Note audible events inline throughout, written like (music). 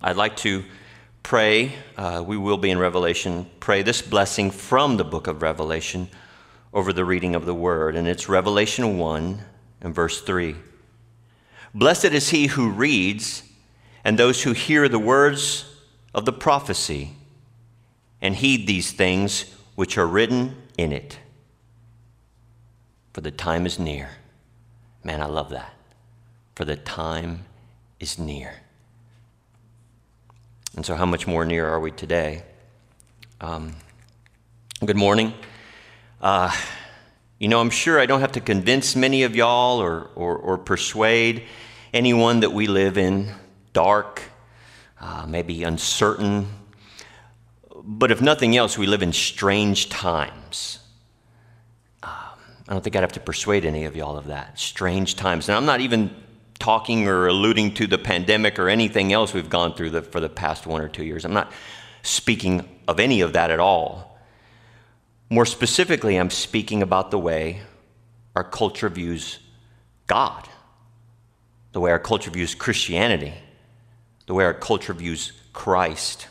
I'd like to pray, uh, we will be in Revelation, pray this blessing from the book of Revelation over the reading of the word. And it's Revelation 1 and verse 3. Blessed is he who reads and those who hear the words of the prophecy and heed these things which are written in it. For the time is near. Man, I love that. For the time is near. And so, how much more near are we today? Um, good morning. Uh, you know, I'm sure I don't have to convince many of y'all or, or, or persuade anyone that we live in dark, uh, maybe uncertain, but if nothing else, we live in strange times. Um, I don't think I'd have to persuade any of y'all of that. Strange times. And I'm not even talking or alluding to the pandemic or anything else we've gone through the, for the past one or two years. I'm not speaking of any of that at all. More specifically, I'm speaking about the way our culture views God, the way our culture views Christianity, the way our culture views Christ.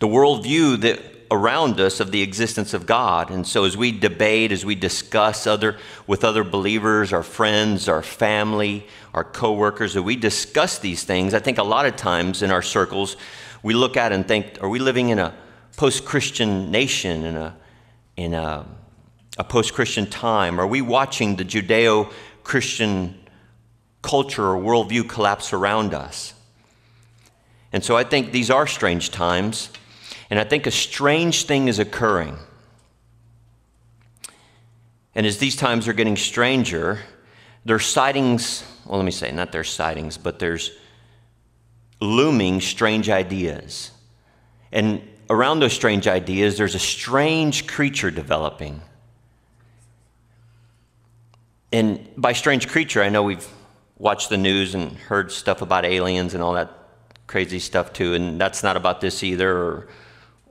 The worldview that around us of the existence of God. And so as we debate, as we discuss other with other believers, our friends, our family, our coworkers, as we discuss these things, I think a lot of times in our circles, we look at and think, are we living in a post-Christian nation, in a in a, a post-Christian time? Are we watching the Judeo-Christian culture or worldview collapse around us? And so I think these are strange times. And I think a strange thing is occurring. And as these times are getting stranger, there's sightings, well, let me say, not there's sightings, but there's looming strange ideas. And around those strange ideas, there's a strange creature developing. And by strange creature, I know we've watched the news and heard stuff about aliens and all that crazy stuff too, and that's not about this either. Or,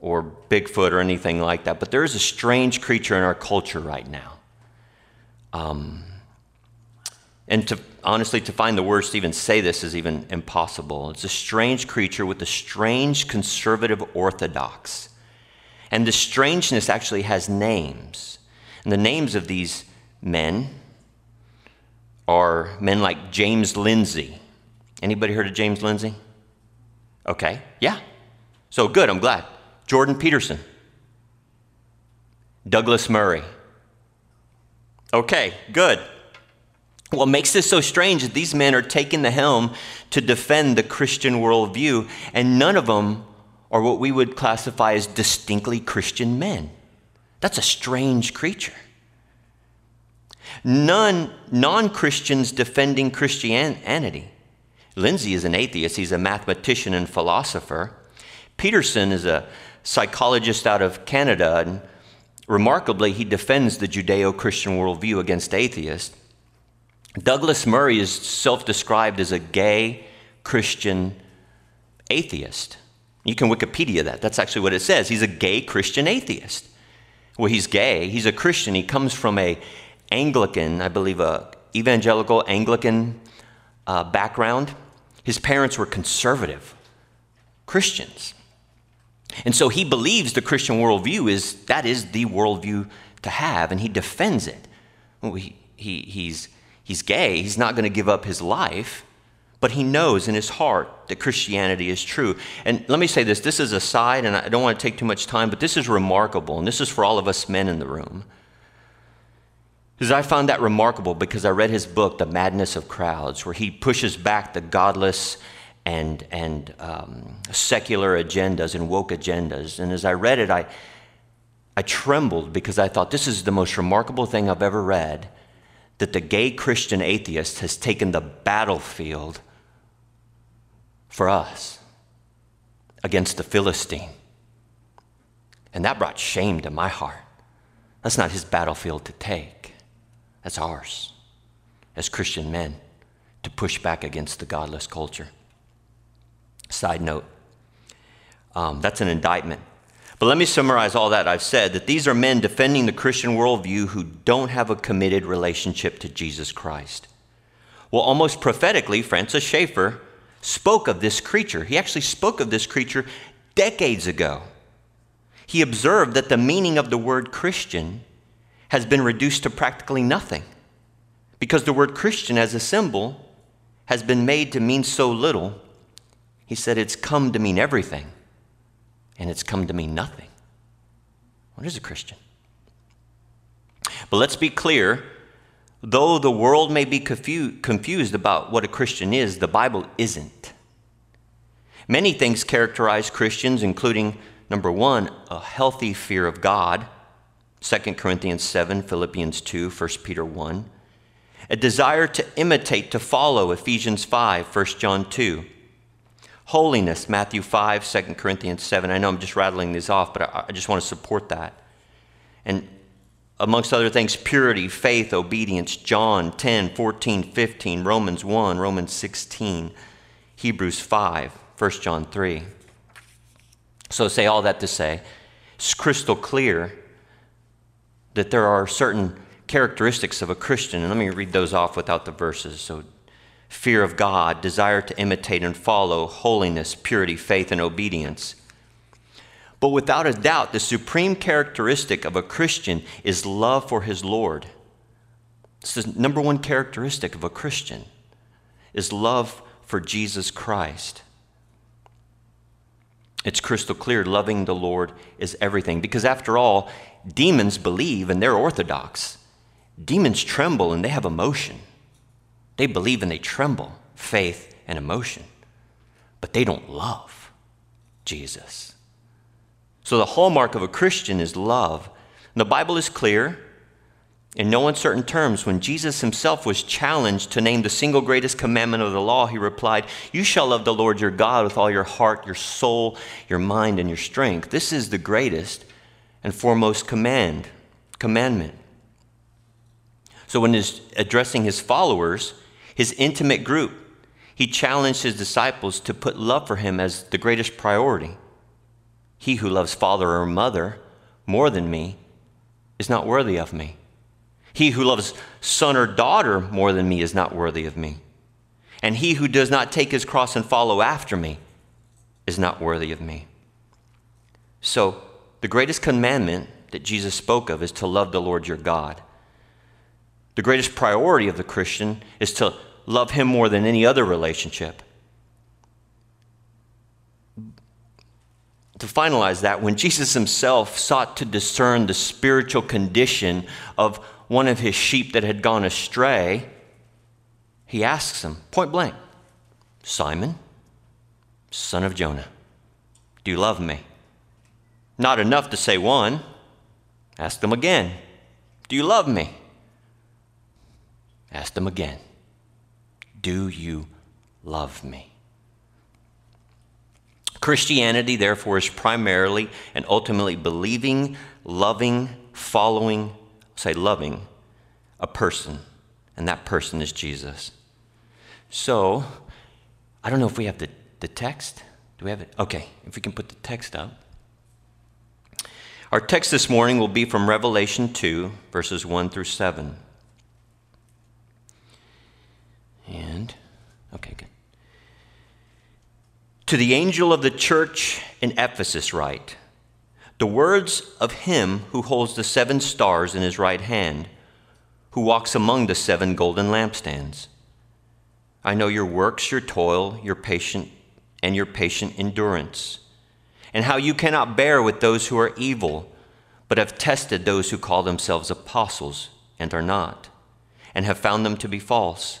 or Bigfoot or anything like that, but there is a strange creature in our culture right now. Um, and to honestly, to find the words to even say this is even impossible. It's a strange creature with a strange conservative orthodox. And the strangeness actually has names. And the names of these men are men like James Lindsay. Anybody heard of James Lindsay? Okay, yeah. So good, I'm glad. Jordan Peterson, Douglas Murray. Okay, good. What makes this so strange is these men are taking the helm to defend the Christian worldview, and none of them are what we would classify as distinctly Christian men. That's a strange creature. None non Christians defending Christianity. Lindsay is an atheist, he's a mathematician and philosopher. Peterson is a psychologist out of Canada, and remarkably, he defends the Judeo Christian worldview against atheists. Douglas Murray is self described as a gay Christian atheist. You can Wikipedia that. That's actually what it says. He's a gay Christian atheist. Well, he's gay. He's a Christian. He comes from a Anglican, I believe, a evangelical Anglican uh, background. His parents were conservative Christians. And so he believes the Christian worldview is that is the worldview to have, and he defends it. Well, he, he, he's, he's gay, he's not going to give up his life, but he knows in his heart that Christianity is true. And let me say this this is a side, and I don't want to take too much time, but this is remarkable, and this is for all of us men in the room. Because I found that remarkable because I read his book, The Madness of Crowds, where he pushes back the godless and, and um, secular agendas and woke agendas. And as I read it, I, I trembled because I thought this is the most remarkable thing I've ever read that the gay Christian atheist has taken the battlefield for us against the Philistine. And that brought shame to my heart. That's not his battlefield to take, that's ours as Christian men to push back against the godless culture. Side note um, that's an indictment. But let me summarize all that I've said that these are men defending the Christian worldview who don't have a committed relationship to Jesus Christ. Well, almost prophetically, Francis Schaeffer spoke of this creature. He actually spoke of this creature decades ago. He observed that the meaning of the word Christian has been reduced to practically nothing because the word Christian as a symbol has been made to mean so little. He said it's come to mean everything and it's come to mean nothing. What is a Christian? But let's be clear though the world may be confused about what a Christian is, the Bible isn't. Many things characterize Christians, including number one, a healthy fear of God, 2 Corinthians 7, Philippians 2, 1 Peter 1, a desire to imitate, to follow, Ephesians 5, 1 John 2, holiness, Matthew 5, 2 Corinthians 7. I know I'm just rattling these off, but I, I just want to support that. And amongst other things, purity, faith, obedience, John 10, 14, 15, Romans 1, Romans 16, Hebrews 5, 1 John 3. So, say all that to say, it's crystal clear that there are certain characteristics of a Christian, and let me read those off without the verses. So, fear of God, desire to imitate and follow, holiness, purity, faith, and obedience. But without a doubt, the supreme characteristic of a Christian is love for his Lord. It's the number one characteristic of a Christian is love for Jesus Christ. It's crystal clear loving the Lord is everything because after all, demons believe and they're orthodox. Demons tremble and they have emotion. They believe and they tremble, faith and emotion. But they don't love Jesus. So, the hallmark of a Christian is love. And the Bible is clear in no uncertain terms. When Jesus himself was challenged to name the single greatest commandment of the law, he replied, You shall love the Lord your God with all your heart, your soul, your mind, and your strength. This is the greatest and foremost command, commandment. So, when he's addressing his followers, his intimate group, he challenged his disciples to put love for him as the greatest priority. He who loves father or mother more than me is not worthy of me. He who loves son or daughter more than me is not worthy of me. And he who does not take his cross and follow after me is not worthy of me. So, the greatest commandment that Jesus spoke of is to love the Lord your God. The greatest priority of the Christian is to love him more than any other relationship. to finalize that, when Jesus himself sought to discern the spiritual condition of one of his sheep that had gone astray, he asks him point blank Simon, son of Jonah, do you love me? Not enough to say one. Ask them again Do you love me? Ask them again Do you love me? Christianity, therefore, is primarily and ultimately believing, loving, following, say loving, a person, and that person is Jesus. So, I don't know if we have the, the text. Do we have it? Okay, if we can put the text up. Our text this morning will be from Revelation 2, verses 1 through 7. And, okay, good. To the angel of the church in Ephesus, write the words of him who holds the seven stars in his right hand, who walks among the seven golden lampstands. I know your works, your toil, your patient, and your patient endurance, and how you cannot bear with those who are evil, but have tested those who call themselves apostles and are not, and have found them to be false.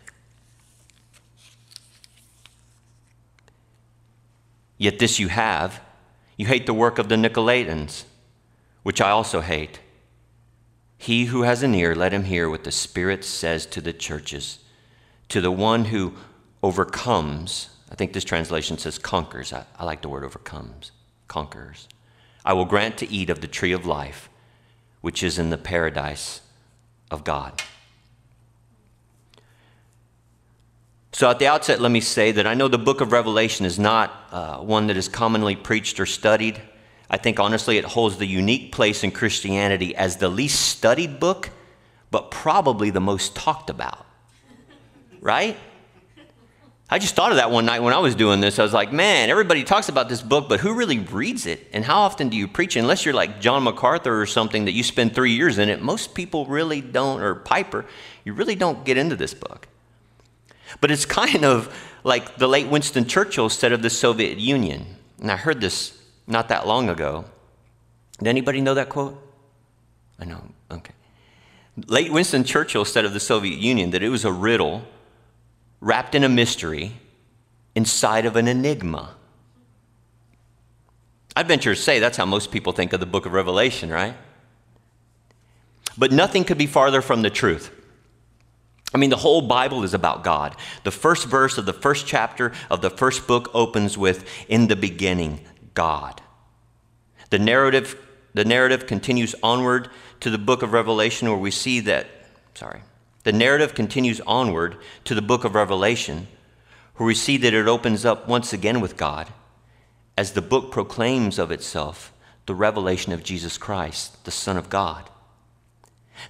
Yet this you have. You hate the work of the Nicolaitans, which I also hate. He who has an ear, let him hear what the Spirit says to the churches. To the one who overcomes, I think this translation says conquers. I, I like the word overcomes. conquers. I will grant to eat of the tree of life, which is in the paradise of God. So, at the outset, let me say that I know the book of Revelation is not uh, one that is commonly preached or studied. I think, honestly, it holds the unique place in Christianity as the least studied book, but probably the most talked about. Right? I just thought of that one night when I was doing this. I was like, man, everybody talks about this book, but who really reads it? And how often do you preach it? Unless you're like John MacArthur or something that you spend three years in it, most people really don't, or Piper, you really don't get into this book. But it's kind of like the late Winston Churchill said of the Soviet Union. And I heard this not that long ago. Did anybody know that quote? I know, okay. Late Winston Churchill said of the Soviet Union that it was a riddle wrapped in a mystery inside of an enigma. I'd venture to say that's how most people think of the book of Revelation, right? But nothing could be farther from the truth. I mean, the whole Bible is about God. The first verse of the first chapter of the first book opens with, In the beginning, God. The narrative, the narrative continues onward to the book of Revelation, where we see that, sorry, the narrative continues onward to the book of Revelation, where we see that it opens up once again with God as the book proclaims of itself the revelation of Jesus Christ, the Son of God.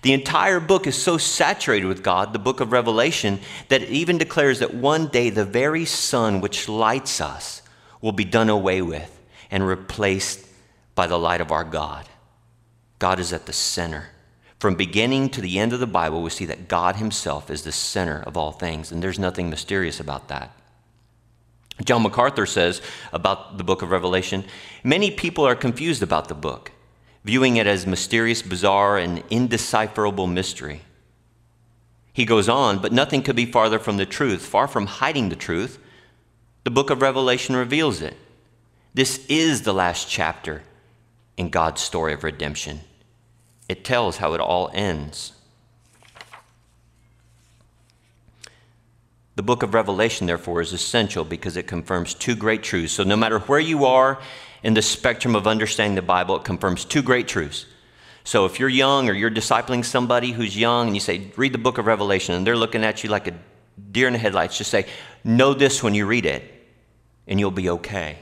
The entire book is so saturated with God, the book of Revelation, that it even declares that one day the very sun which lights us will be done away with and replaced by the light of our God. God is at the center. From beginning to the end of the Bible, we see that God Himself is the center of all things, and there's nothing mysterious about that. John MacArthur says about the book of Revelation many people are confused about the book viewing it as mysterious, bizarre, and indecipherable mystery. He goes on, but nothing could be farther from the truth. Far from hiding the truth, the book of Revelation reveals it. This is the last chapter in God's story of redemption. It tells how it all ends. The book of Revelation, therefore, is essential because it confirms two great truths. So, no matter where you are in the spectrum of understanding the Bible, it confirms two great truths. So if you're young or you're discipling somebody who's young and you say, read the book of Revelation, and they're looking at you like a deer in the headlights, just say, know this when you read it, and you'll be okay.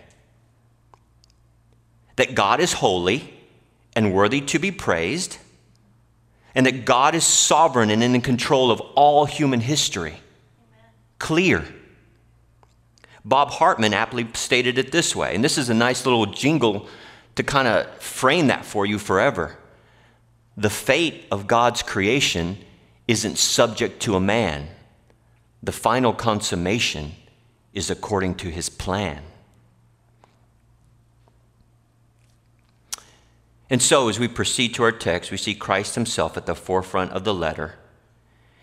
That God is holy and worthy to be praised, and that God is sovereign and in control of all human history. Amen. Clear. Bob Hartman aptly stated it this way, and this is a nice little jingle to kind of frame that for you forever. The fate of God's creation isn't subject to a man, the final consummation is according to his plan. And so, as we proceed to our text, we see Christ himself at the forefront of the letter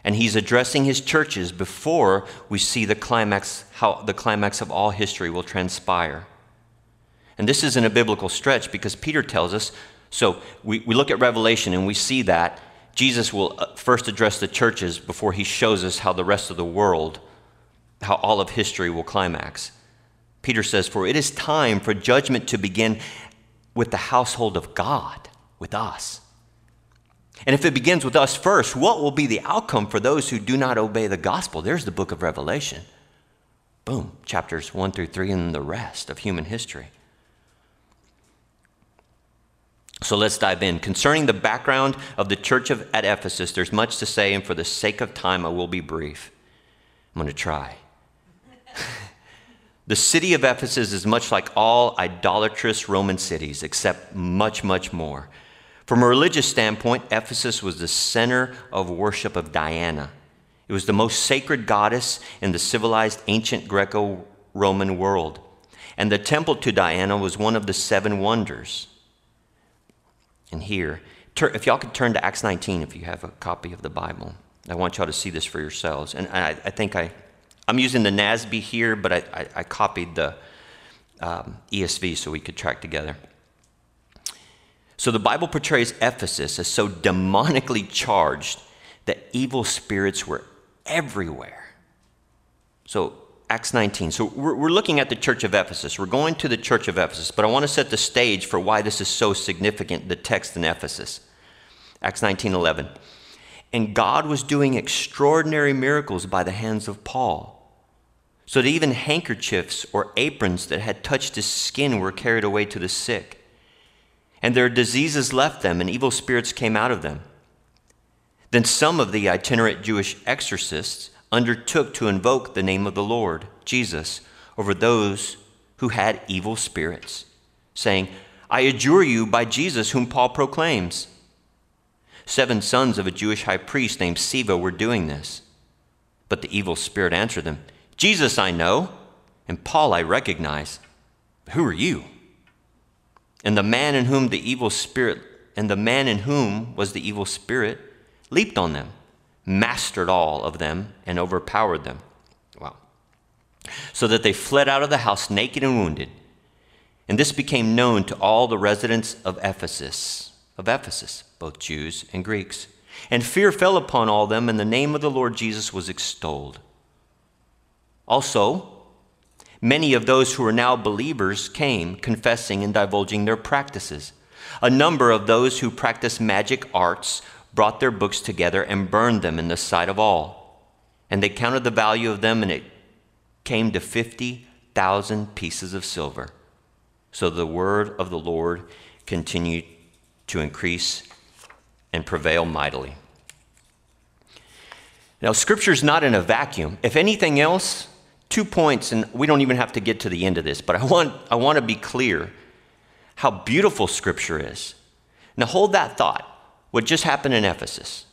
and he's addressing his churches before we see the climax, how the climax of all history will transpire. And this isn't a biblical stretch because Peter tells us. So we, we look at Revelation and we see that Jesus will uh, first address the churches before he shows us how the rest of the world, how all of history will climax. Peter says, For it is time for judgment to begin with the household of God, with us. And if it begins with us first, what will be the outcome for those who do not obey the gospel? There's the book of Revelation. Boom, chapters 1 through 3 and the rest of human history. So let's dive in. Concerning the background of the church of, at Ephesus, there's much to say, and for the sake of time, I will be brief. I'm going to try. (laughs) the city of Ephesus is much like all idolatrous Roman cities, except much, much more. From a religious standpoint, Ephesus was the center of worship of Diana. It was the most sacred goddess in the civilized ancient Greco Roman world. And the temple to Diana was one of the seven wonders. And here, if y'all could turn to Acts 19 if you have a copy of the Bible. I want y'all to see this for yourselves. And I, I think I, I'm using the NASB here, but I, I, I copied the um, ESV so we could track together. So the Bible portrays Ephesus as so demonically charged that evil spirits were everywhere. So Acts 19. So we're, we're looking at the church of Ephesus. We're going to the church of Ephesus, but I want to set the stage for why this is so significant, the text in Ephesus. Acts 19 11. And God was doing extraordinary miracles by the hands of Paul. So that even handkerchiefs or aprons that had touched his skin were carried away to the sick. And their diseases left them, and evil spirits came out of them. Then some of the itinerant Jewish exorcists undertook to invoke the name of the Lord, Jesus, over those who had evil spirits, saying, I adjure you by Jesus, whom Paul proclaims. Seven sons of a Jewish high priest named Sceva were doing this. But the evil spirit answered them, Jesus I know, and Paul I recognize. Who are you? And the man in whom the evil spirit, and the man in whom was the evil spirit, leaped on them, mastered all of them, and overpowered them. Wow. So that they fled out of the house naked and wounded. And this became known to all the residents of Ephesus, of Ephesus, both Jews and Greeks. And fear fell upon all them, and the name of the Lord Jesus was extolled. Also, many of those who are now believers came, confessing and divulging their practices. A number of those who practiced magic arts brought their books together and burned them in the sight of all. And they counted the value of them, and it came to 50,000 pieces of silver. So the word of the Lord continued to increase and prevail mightily. Now, Scripture is not in a vacuum. If anything else, two points, and we don't even have to get to the end of this, but I want, I want to be clear how beautiful Scripture is. Now, hold that thought. What just happened in Ephesus?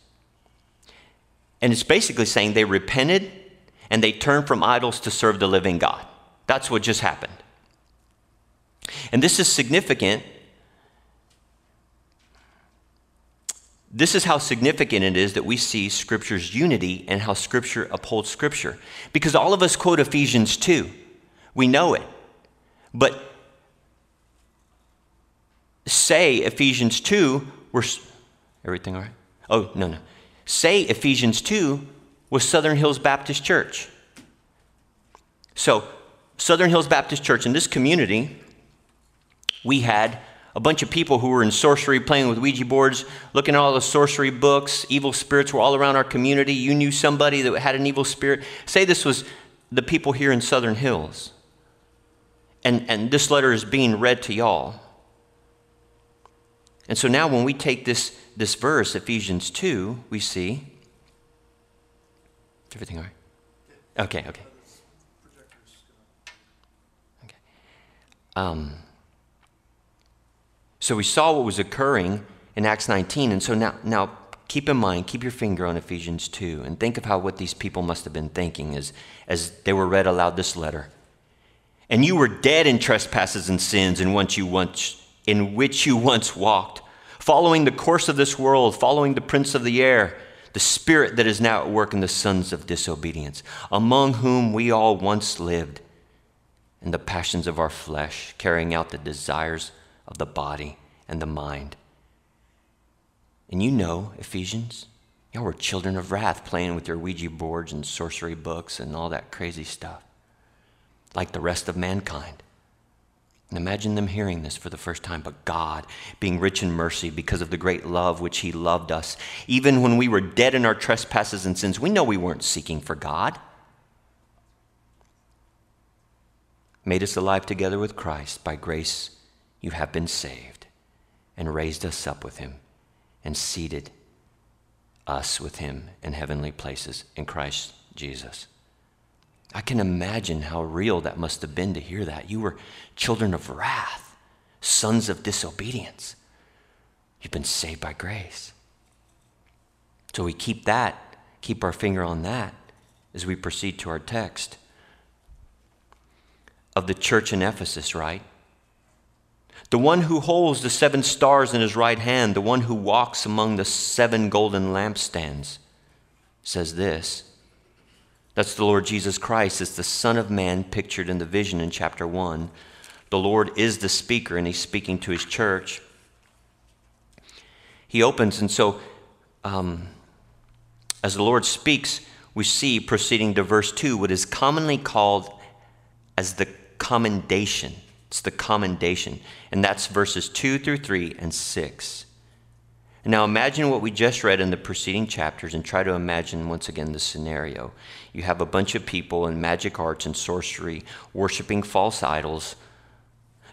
And it's basically saying they repented and they turned from idols to serve the living God. That's what just happened. And this is significant This is how significant it is that we see Scripture's unity and how Scripture upholds Scripture. Because all of us quote Ephesians 2. We know it. But say Ephesians 2 we're everything all right? Oh, no, no. Say Ephesians 2 was Southern Hills Baptist Church. So, Southern Hills Baptist Church in this community, we had a bunch of people who were in sorcery playing with Ouija boards, looking at all the sorcery books. Evil spirits were all around our community. You knew somebody that had an evil spirit. Say this was the people here in Southern Hills. And, and this letter is being read to y'all. And so now when we take this, this verse, Ephesians 2, we see. Everything all right? Okay, okay. Okay. Um, so we saw what was occurring in Acts 19. And so now, now keep in mind, keep your finger on Ephesians 2 and think of how what these people must have been thinking as, as they were read aloud this letter. And you were dead in trespasses and sins in, once you once, in which you once walked, following the course of this world, following the prince of the air, the spirit that is now at work in the sons of disobedience, among whom we all once lived in the passions of our flesh, carrying out the desires of the body and the mind. And you know, Ephesians, y'all were children of wrath playing with your Ouija boards and sorcery books and all that crazy stuff, like the rest of mankind. And imagine them hearing this for the first time, but God, being rich in mercy because of the great love which He loved us, even when we were dead in our trespasses and sins, we know we weren't seeking for God. Made us alive together with Christ by grace you have been saved and raised us up with him and seated us with him in heavenly places in Christ Jesus. I can imagine how real that must have been to hear that. You were children of wrath, sons of disobedience. You've been saved by grace. So we keep that, keep our finger on that as we proceed to our text of the church in Ephesus, right? The one who holds the seven stars in his right hand, the one who walks among the seven golden lampstands, says this. That's the Lord Jesus Christ. It's the Son of Man pictured in the vision in chapter 1. The Lord is the speaker, and he's speaking to his church. He opens, and so um, as the Lord speaks, we see proceeding to verse 2 what is commonly called as the commendation. It's the commendation. And that's verses 2 through 3 and 6. Now imagine what we just read in the preceding chapters and try to imagine once again the scenario. You have a bunch of people in magic arts and sorcery worshiping false idols.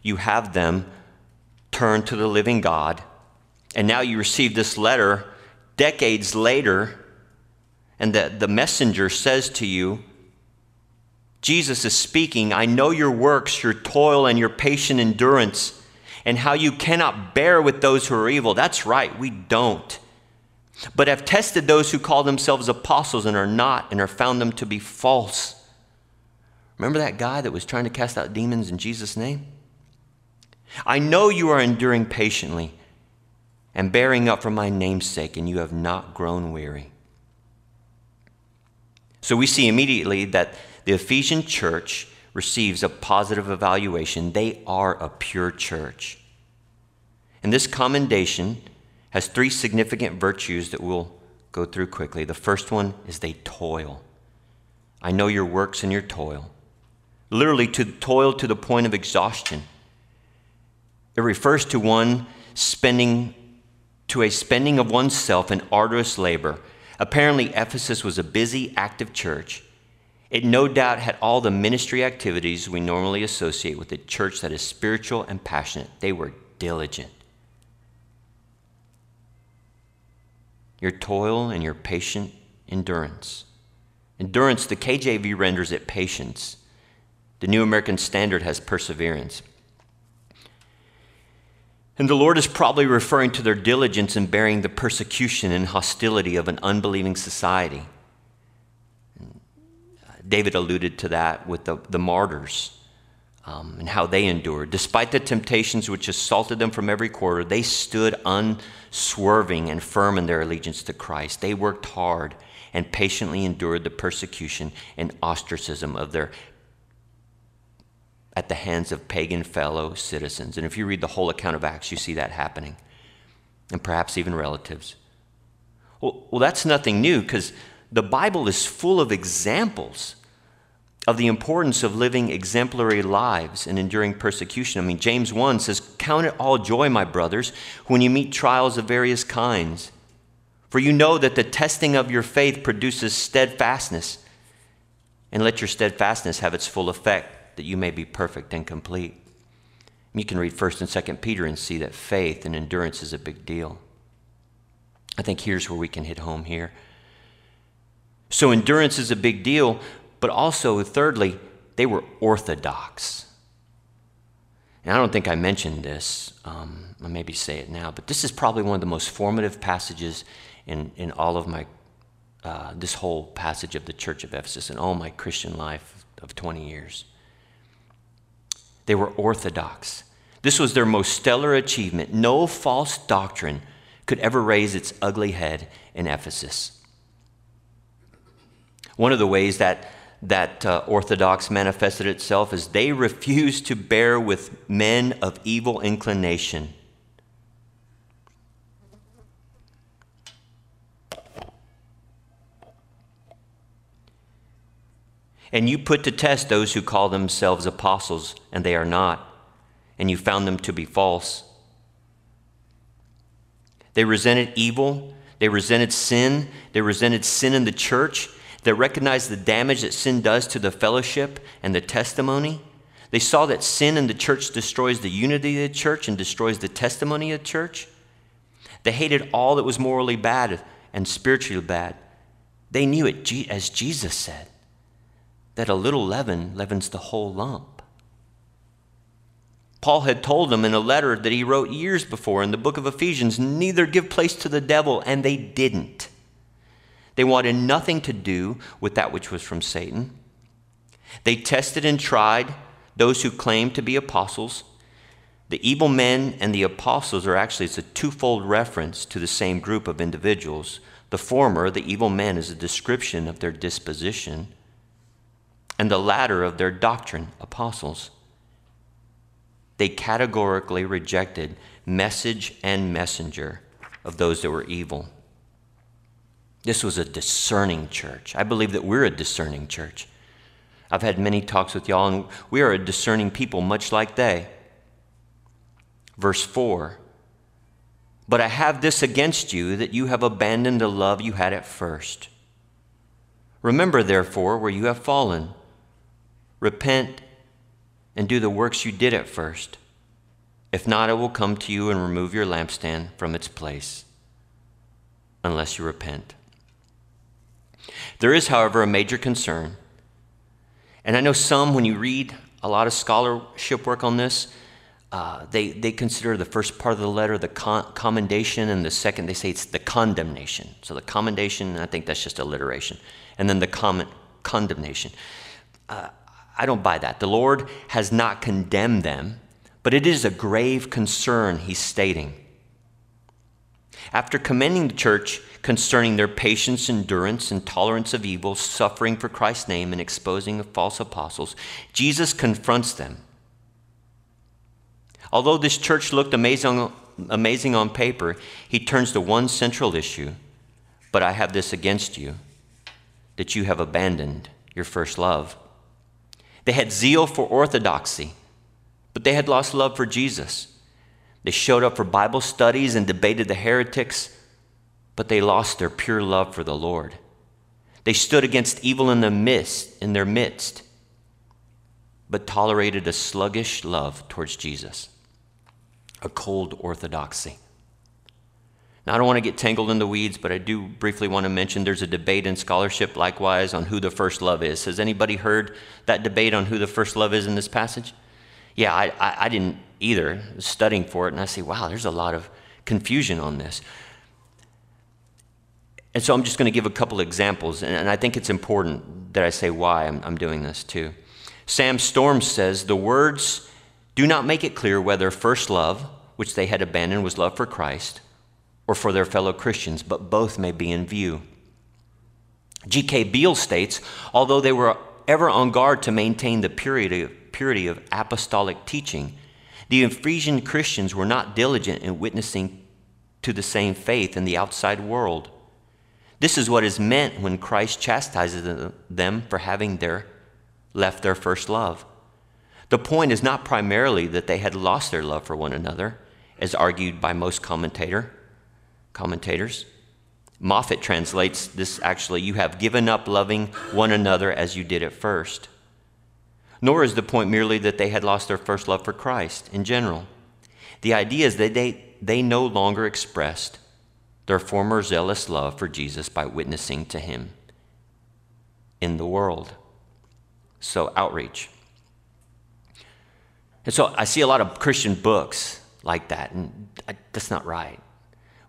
You have them turn to the living God. And now you receive this letter decades later, and the, the messenger says to you, Jesus is speaking, I know your works, your toil, and your patient endurance and how you cannot bear with those who are evil. That's right, we don't. But have tested those who call themselves apostles and are not, and are found them to be false. Remember that guy that was trying to cast out demons in Jesus' name? I know you are enduring patiently and bearing up for my name's sake, and you have not grown weary. So we see immediately that the Ephesian church receives a positive evaluation, they are a pure church. And this commendation has three significant virtues that we'll go through quickly. The first one is they toil. I know your works and your toil. Literally, to toil to the point of exhaustion. It refers to one spending to a spending of oneself in arduous labor. Apparently, Ephesus was a busy, active church it no doubt had all the ministry activities we normally associate with a church that is spiritual and passionate. They were diligent. Your toil and your patient endurance. Endurance, the KJV renders it patience. The New American Standard has perseverance. And the Lord is probably referring to their diligence in bearing the persecution and hostility of an unbelieving society. David alluded to that with the, the martyrs um, and how they endured. Despite the temptations which assaulted them from every quarter, they stood unswerving and firm in their allegiance to Christ. They worked hard and patiently endured the persecution and ostracism of their at the hands of pagan fellow citizens. And if you read the whole account of Acts, you see that happening. And perhaps even relatives. Well, well that's nothing new because the Bible is full of examples of the importance of living exemplary lives and enduring persecution. I mean, James 1 says, Count it all joy, my brothers, when you meet trials of various kinds. For you know that the testing of your faith produces steadfastness. And let your steadfastness have its full effect, that you may be perfect and complete. You can read 1st and 2nd Peter and see that faith and endurance is a big deal. I think here's where we can hit home here. So, endurance is a big deal, but also, thirdly, they were orthodox. And I don't think I mentioned this. Um, I'll maybe say it now, but this is probably one of the most formative passages in, in all of my, uh, this whole passage of the Church of Ephesus and all my Christian life of 20 years. They were orthodox. This was their most stellar achievement. No false doctrine could ever raise its ugly head in Ephesus. One of the ways that that uh, Orthodox manifested itself is they refused to bear with men of evil inclination. And you put to test those who call themselves apostles, and they are not, and you found them to be false. They resented evil, they resented sin, they resented sin in the church, that recognized the damage that sin does to the fellowship and the testimony. They saw that sin in the church destroys the unity of the church and destroys the testimony of the church. They hated all that was morally bad and spiritually bad. They knew it, as Jesus said, that a little leaven leavens the whole lump. Paul had told them in a letter that he wrote years before in the book of Ephesians neither give place to the devil, and they didn't. They wanted nothing to do with that which was from Satan. They tested and tried those who claimed to be apostles. The evil men and the apostles are actually it's a twofold reference to the same group of individuals. The former, the evil men, is a description of their disposition, and the latter of their doctrine, apostles. They categorically rejected message and messenger of those that were evil. This was a discerning church. I believe that we're a discerning church. I've had many talks with y'all, and we are a discerning people, much like they. Verse 4 But I have this against you, that you have abandoned the love you had at first. Remember, therefore, where you have fallen. Repent and do the works you did at first. If not, I will come to you and remove your lampstand from its place, unless you repent. There is, however, a major concern. And I know some, when you read a lot of scholarship work on this, uh, they, they consider the first part of the letter the con- commendation, and the second, they say it's the condemnation. So the commendation, I think that's just alliteration. And then the condemnation. Uh, I don't buy that. The Lord has not condemned them, but it is a grave concern he's stating. After commending the church concerning their patience, endurance, and tolerance of evil, suffering for Christ's name, and exposing of false apostles, Jesus confronts them Although this church looked amazing, amazing on paper, he turns to one central issue. But I have this against you that you have abandoned your first love. They had zeal for orthodoxy, but they had lost love for Jesus. They showed up for Bible studies and debated the heretics, but they lost their pure love for the Lord. They stood against evil in, the midst, in their midst, but tolerated a sluggish love towards Jesus a cold orthodoxy. Now, I don't want to get tangled in the weeds, but I do briefly want to mention there's a debate in scholarship likewise on who the first love is. Has anybody heard that debate on who the first love is in this passage? Yeah, I, I, I didn't either, studying for it, and I see, wow, there's a lot of confusion on this. And so I'm just going to give a couple examples, and, I think it's important that I say why I'm, I'm doing this too. Sam Storm says the words do not make it clear whether first love, which they had abandoned, was love for Christ or for their fellow Christians, but both may be in view. G.K. Beale states although they were ever on guard to maintain the purity purity of apostolic teaching, the Ephesian Christians were not diligent in witnessing to the same faith in the outside world. This is what is meant when Christ chastises them for having their, left their first love. The point is not primarily that they had lost their love for one another, as argued by most commentator, commentators. Moffatt translates this actually, you have given up loving one another as you did at first. Nor is the point merely that they had lost their first love for Christ in general. The idea is that they, they no longer expressed their former zealous love for Jesus by witnessing to him in the world. So, outreach. And so I see a lot of Christian books like that, and that's not right.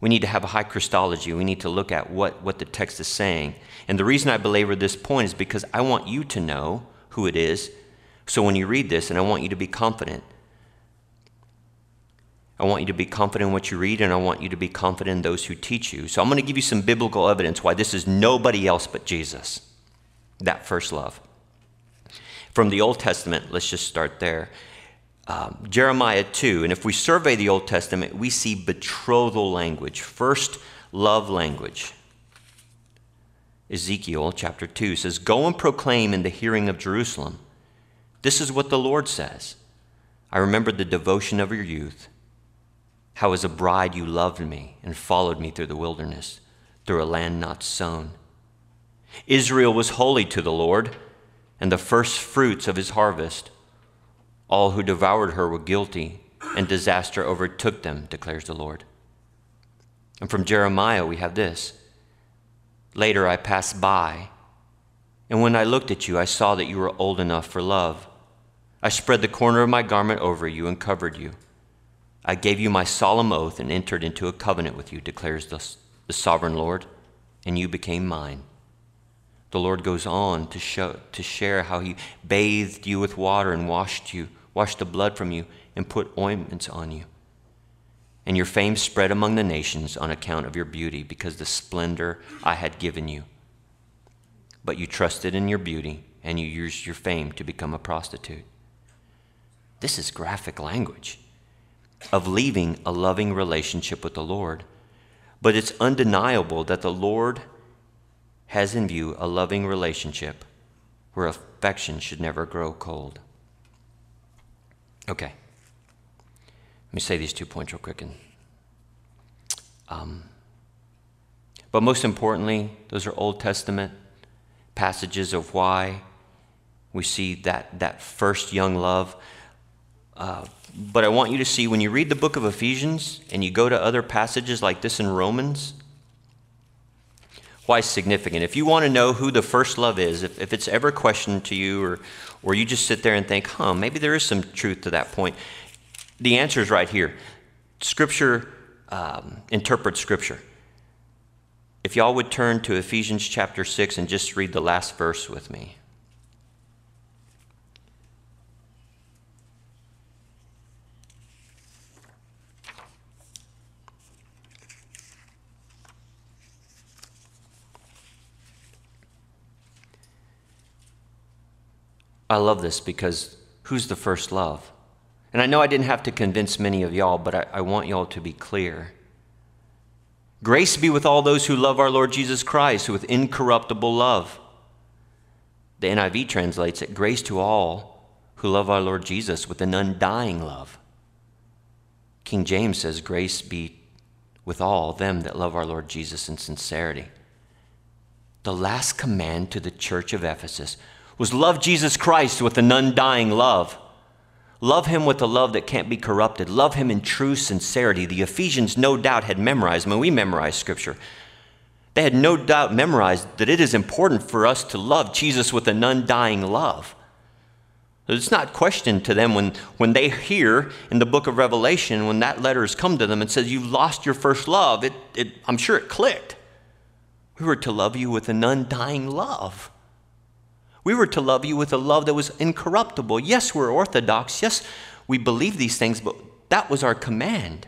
We need to have a high Christology. We need to look at what, what the text is saying. And the reason I belabor this point is because I want you to know who it is. So when you read this, and I want you to be confident. I want you to be confident in what you read, and I want you to be confident in those who teach you. So I'm going to give you some biblical evidence why this is nobody else but Jesus, that first love. From the Old Testament, let's just start there um, Jeremiah 2. And if we survey the Old Testament, we see betrothal language, first love language. Ezekiel chapter 2 says, Go and proclaim in the hearing of Jerusalem. This is what the Lord says. I remember the devotion of your youth, how as a bride you loved me and followed me through the wilderness, through a land not sown. Israel was holy to the Lord, and the first fruits of his harvest. All who devoured her were guilty, and disaster overtook them, declares the Lord. And from Jeremiah, we have this Later I passed by, and when I looked at you, I saw that you were old enough for love. I spread the corner of my garment over you and covered you. I gave you my solemn oath and entered into a covenant with you, declares the, the sovereign Lord, and you became mine. The Lord goes on to, show, to share how he bathed you with water and washed you washed the blood from you, and put ointments on you. And your fame spread among the nations on account of your beauty, because the splendor I had given you. But you trusted in your beauty, and you used your fame to become a prostitute. This is graphic language of leaving a loving relationship with the Lord. But it's undeniable that the Lord has in view a loving relationship where affection should never grow cold. Okay. Let me say these two points real quick. And, um, but most importantly, those are Old Testament passages of why we see that, that first young love. Uh, but I want you to see when you read the book of Ephesians and you go to other passages like this in Romans, why significant. If you want to know who the first love is, if, if it's ever a question to you, or, or you just sit there and think, huh, maybe there is some truth to that point, the answer is right here. Scripture um, interprets Scripture. If y'all would turn to Ephesians chapter 6 and just read the last verse with me. I love this because who's the first love? And I know I didn't have to convince many of y'all, but I, I, want y'all to be clear. Grace be with all those who love our Lord Jesus Christ with incorruptible love. The NIV translates it grace to all who love our Lord Jesus with an undying love. King James says, Grace be with all them that love our Lord Jesus in sincerity. The last command to the church of Ephesus was love Jesus Christ with an undying love. Love him with a love that can't be corrupted. Love him in true sincerity. The Ephesians no doubt had memorized, when we memorize scripture, they had no doubt memorized that it is important for us to love Jesus with an undying love. It's not questioned to them when, when they hear in the book of Revelation, when that letter has come to them and says, You've lost your first love. It, it, I'm sure it clicked. We were to love you with an undying love. We were to love you with a love that was incorruptible. Yes, we're Orthodox. Yes, we believe these things, but that was our command.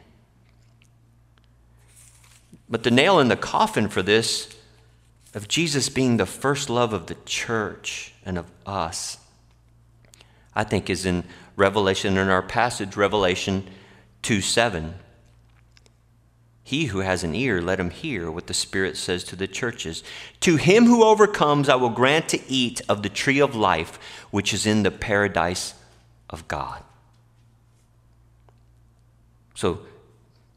But the nail in the coffin for this, of Jesus being the first love of the church and of us, I think is in Revelation, in our passage, Revelation 2 7. He who has an ear, let him hear what the Spirit says to the churches. To him who overcomes, I will grant to eat of the tree of life, which is in the paradise of God. So,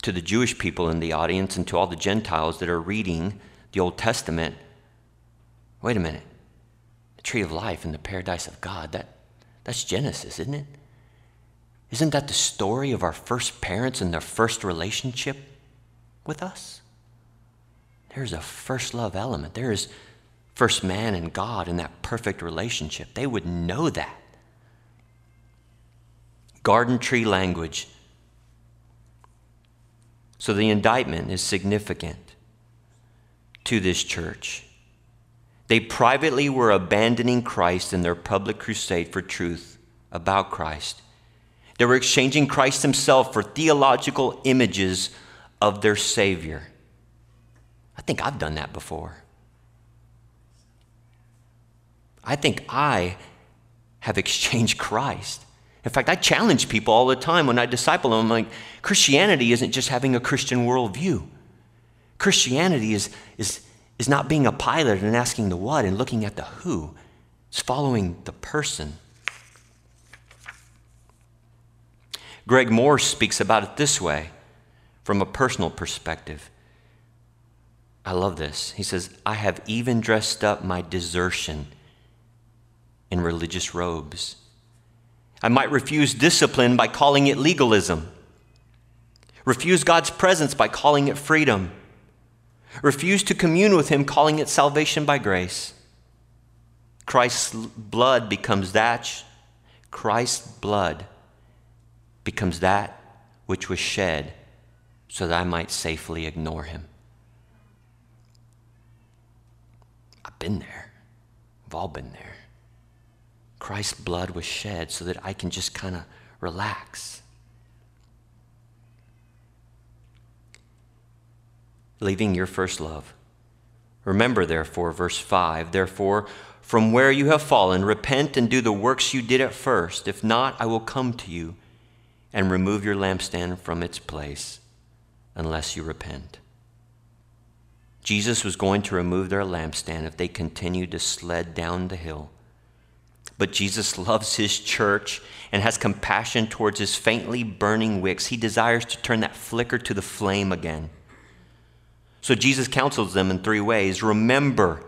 to the Jewish people in the audience and to all the Gentiles that are reading the Old Testament, wait a minute. The tree of life and the paradise of God, that, that's Genesis, isn't it? Isn't that the story of our first parents and their first relationship? With us. There's a first love element. There is first man and God in that perfect relationship. They would know that. Garden tree language. So the indictment is significant to this church. They privately were abandoning Christ in their public crusade for truth about Christ. They were exchanging Christ himself for theological images of their Savior. I think I've done that before. I think I have exchanged Christ. In fact, I challenge people all the time when I disciple them. I'm like, Christianity isn't just having a Christian worldview. Christianity is, is, is not being a Pilate and asking the what and looking at the who. It's following the person. Greg Morse speaks about it this way from a personal perspective. I love this. He says, I have even dressed up my desertion in religious robes. I might refuse discipline by calling it legalism, refuse God's presence by calling it freedom, refuse to commune with Him, calling it salvation by grace. Christ's blood becomes that. Christ's blood becomes that which was shed so that I might safely ignore him. I've been there. We've all been there. Christ's blood was shed so that I can just kind of relax. Leaving your first love. Remember, therefore, verse 5 Therefore, from where you have fallen, repent and do the works you did at first. If not, I will come to you and remove your lampstand from its place unless you repent. Jesus was going to remove their lampstand if they continued to sled down the hill. But Jesus loves his church and has compassion towards his faintly burning wicks. He desires to turn that flicker to the flame again. So Jesus counsels them in three ways Remember,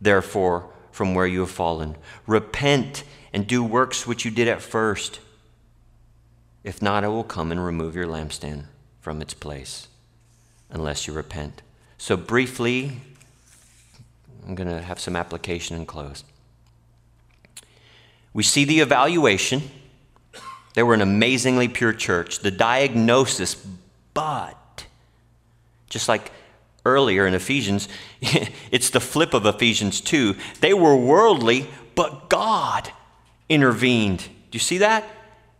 therefore, from where you have fallen. Repent and do works which you did at first. If not, I will come and remove your lampstand from its place unless you repent. So, briefly, I'm going to have some application and close. We see the evaluation. They were an amazingly pure church. The diagnosis, but just like earlier in Ephesians, (laughs) it's the flip of Ephesians 2. They were worldly, but God intervened. Do you see that?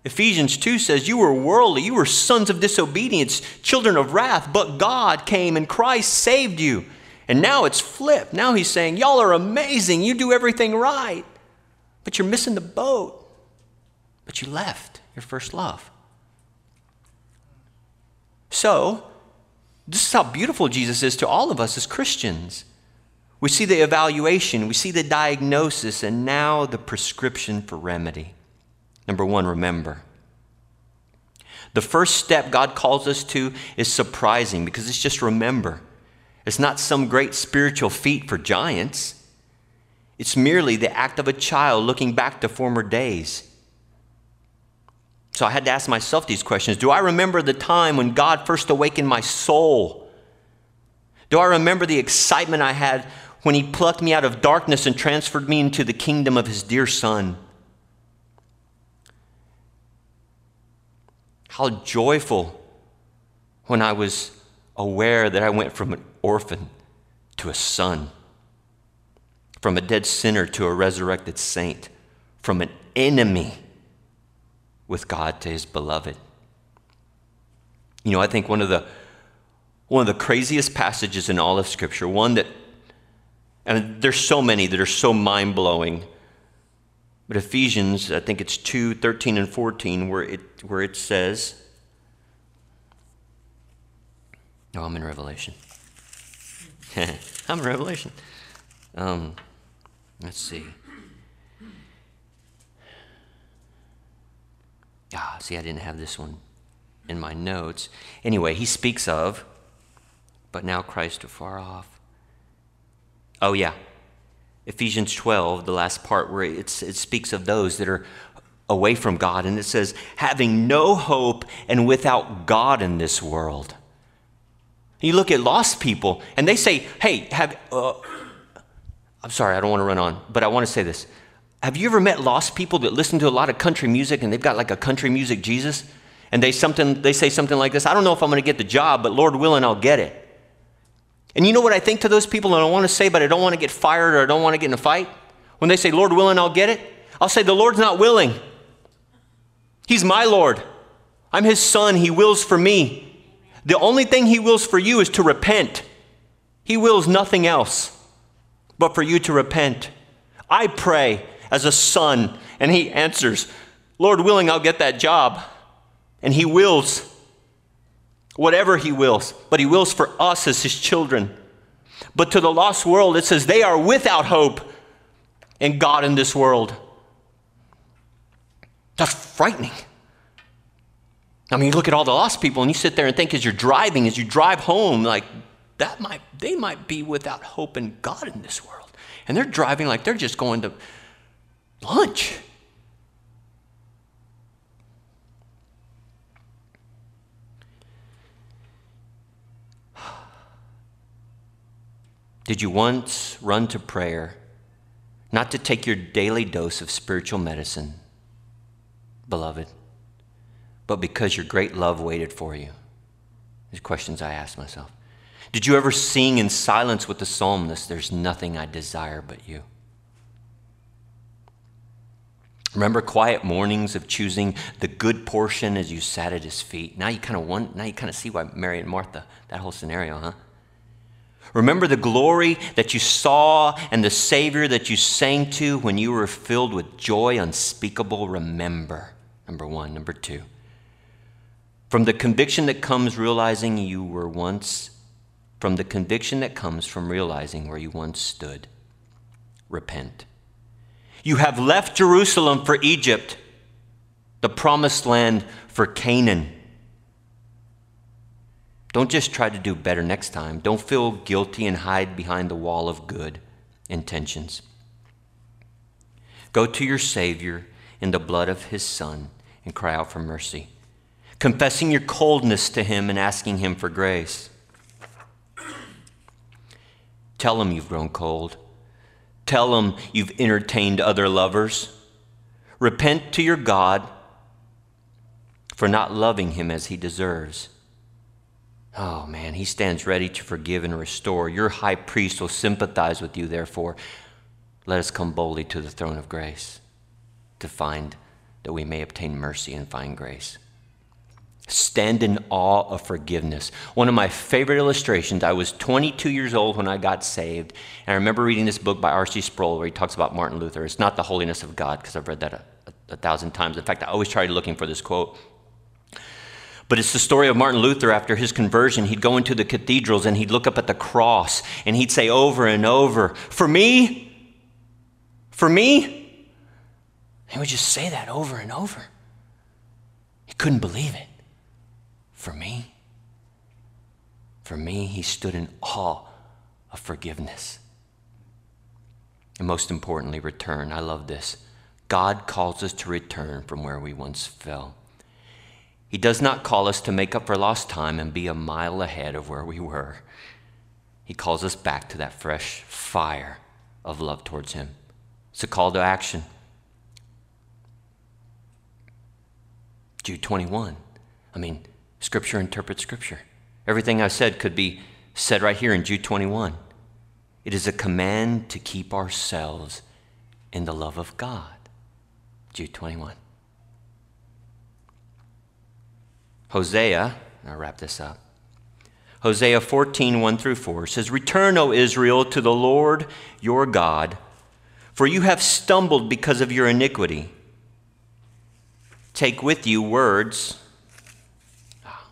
Ephesians 2 says, You were worldly, you were sons of disobedience, children of wrath, but God came and Christ saved you. And now it's flipped. Now he's saying, Y'all are amazing, you do everything right, but you're missing the boat. But you left your first love. So, this is how beautiful Jesus is to all of us as Christians. We see the evaluation, we see the diagnosis, and now the prescription for remedy. Number one, remember. The first step God calls us to is surprising because it's just remember. It's not some great spiritual feat for giants. It's merely the act of a child looking back to former days. So I had to ask myself these questions Do I remember the time when God first awakened my soul? Do I remember the excitement I had when He plucked me out of darkness and transferred me into the kingdom of His dear Son? How joyful when I was aware that I went from an orphan to a son, from a dead sinner to a resurrected saint, from an enemy with God to his beloved. You know, I think one of the one of the craziest passages in all of Scripture, one that, and there's so many that are so mind blowing, but Ephesians, I think it's 2 13 and 14, where it, where it says, No, I'm in Revelation. (laughs) I'm in Revelation. Um, let's see. Ah, see, I didn't have this one in my notes. Anyway, he speaks of, but now Christ afar off. Oh, yeah. Ephesians 12, the last part where it speaks of those that are away from God, and it says, having no hope and without God in this world. You look at lost people, and they say, hey, have, uh, I'm sorry, I don't want to run on, but I want to say this. Have you ever met lost people that listen to a lot of country music and they've got like a country music Jesus? And they, something, they say something like this I don't know if I'm going to get the job, but Lord willing, I'll get it. And you know what I think to those people, and I want to say, but I don't want to get fired or I don't want to get in a fight? When they say, Lord willing, I'll get it, I'll say, the Lord's not willing. He's my Lord. I'm his son. He wills for me. The only thing he wills for you is to repent. He wills nothing else but for you to repent. I pray as a son. And he answers, Lord willing, I'll get that job. And he wills whatever he wills, but he wills for us as his children. But to the lost world, it says they are without hope in God in this world. That's frightening. I mean, you look at all the lost people and you sit there and think as you're driving, as you drive home, like that might they might be without hope in God in this world. And they're driving like they're just going to lunch. Did you once run to prayer not to take your daily dose of spiritual medicine, beloved, but because your great love waited for you? These questions I asked myself. Did you ever sing in silence with the psalmist, There's nothing I desire but you? Remember quiet mornings of choosing the good portion as you sat at his feet. Now you kind of want, now you kind of see why Mary and Martha, that whole scenario, huh? Remember the glory that you saw and the Savior that you sang to when you were filled with joy unspeakable. Remember, number one. Number two, from the conviction that comes realizing you were once from the conviction that comes from realizing where you once stood. Repent. You have left Jerusalem for Egypt, the promised land for Canaan. Don't just try to do better next time. Don't feel guilty and hide behind the wall of good intentions. Go to your Savior in the blood of His Son and cry out for mercy, confessing your coldness to Him and asking Him for grace. Tell Him you've grown cold. Tell Him you've entertained other lovers. Repent to your God for not loving Him as He deserves. Oh man, He stands ready to forgive and restore. Your high priest will sympathize with you, therefore. Let us come boldly to the throne of grace to find that we may obtain mercy and find grace. Stand in awe of forgiveness. One of my favorite illustrations, I was 22 years old when I got saved, and I remember reading this book by R.C. Sproul where he talks about Martin Luther. It's not the holiness of God, because I've read that a, a, a thousand times. In fact, I always tried looking for this quote. But it's the story of Martin Luther after his conversion. He'd go into the cathedrals and he'd look up at the cross and he'd say over and over, For me, for me, he would just say that over and over. He couldn't believe it. For me, for me, he stood in awe of forgiveness. And most importantly, return. I love this. God calls us to return from where we once fell. He does not call us to make up for lost time and be a mile ahead of where we were. He calls us back to that fresh fire of love towards Him. It's a call to action. Jude 21. I mean, Scripture interprets Scripture. Everything I said could be said right here in Jude 21. It is a command to keep ourselves in the love of God. Jude 21. Hosea, I'll wrap this up. Hosea 14, 1 through 4 says, Return, O Israel, to the Lord your God, for you have stumbled because of your iniquity. Take with you words. Oh,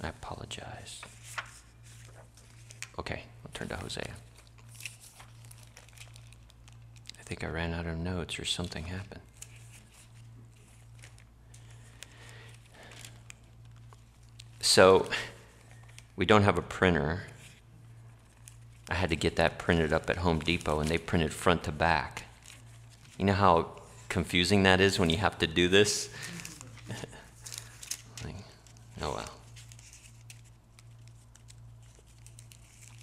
I apologize. Okay, I'll turn to Hosea. I think I ran out of notes or something happened. So, we don't have a printer. I had to get that printed up at Home Depot, and they printed front to back. You know how confusing that is when you have to do this. (laughs) oh well.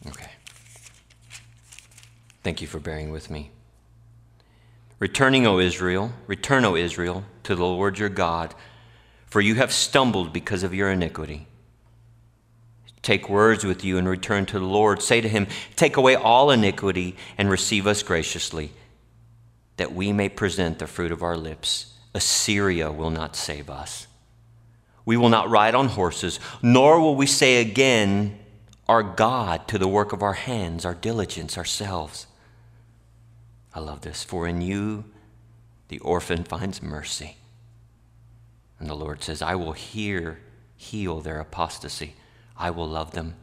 Okay. Thank you for bearing with me. Returning, O Israel, return, O Israel, to the Lord your God, for you have stumbled because of your iniquity. Take words with you and return to the Lord. Say to him, Take away all iniquity and receive us graciously that we may present the fruit of our lips. Assyria will not save us. We will not ride on horses, nor will we say again, Our God, to the work of our hands, our diligence, ourselves. I love this. For in you the orphan finds mercy. And the Lord says, I will hear, heal their apostasy. I will love them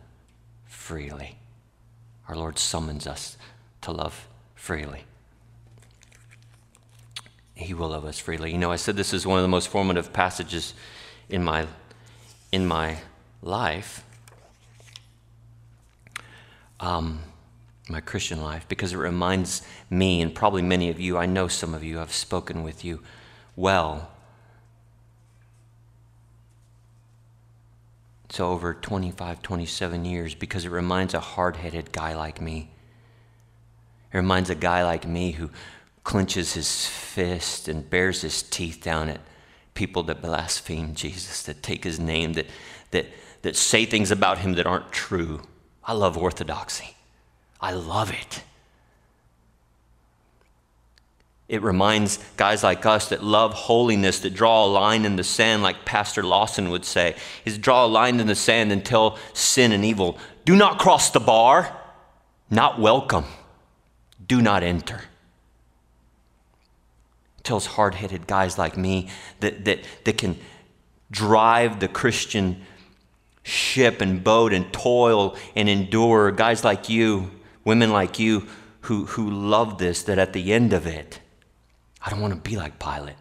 freely. Our Lord summons us to love freely. He will love us freely. You know, I said this is one of the most formative passages in my, in my life, um, my Christian life, because it reminds me, and probably many of you, I know some of you, I've spoken with you well. So over 25, 27 years, because it reminds a hard headed guy like me. It reminds a guy like me who clenches his fist and bares his teeth down at people that blaspheme Jesus, that take his name, that, that, that say things about him that aren't true. I love orthodoxy. I love it. It reminds guys like us that love holiness, that draw a line in the sand, like Pastor Lawson would say, is draw a line in the sand and tell sin and evil, do not cross the bar, not welcome, do not enter. It tells hard headed guys like me that, that, that can drive the Christian ship and boat and toil and endure. Guys like you, women like you who, who love this, that at the end of it, I don't want to be like Pilate.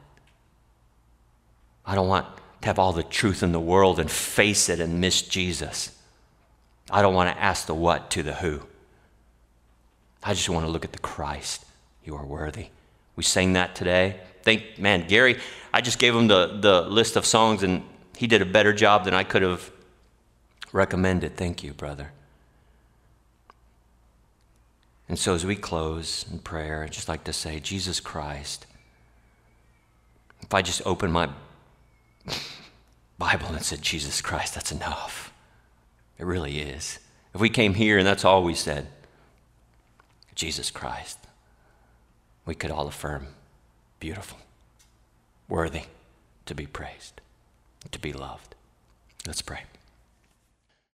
I don't want to have all the truth in the world and face it and miss Jesus. I don't want to ask the what to the who. I just want to look at the Christ. You are worthy. We sang that today. Thank man, Gary, I just gave him the, the list of songs and he did a better job than I could have recommended. Thank you, brother. And so as we close in prayer, I'd just like to say, Jesus Christ, if I just open my Bible and said, Jesus Christ, that's enough. It really is. If we came here and that's all we said, Jesus Christ, we could all affirm beautiful, worthy to be praised, to be loved. Let's pray.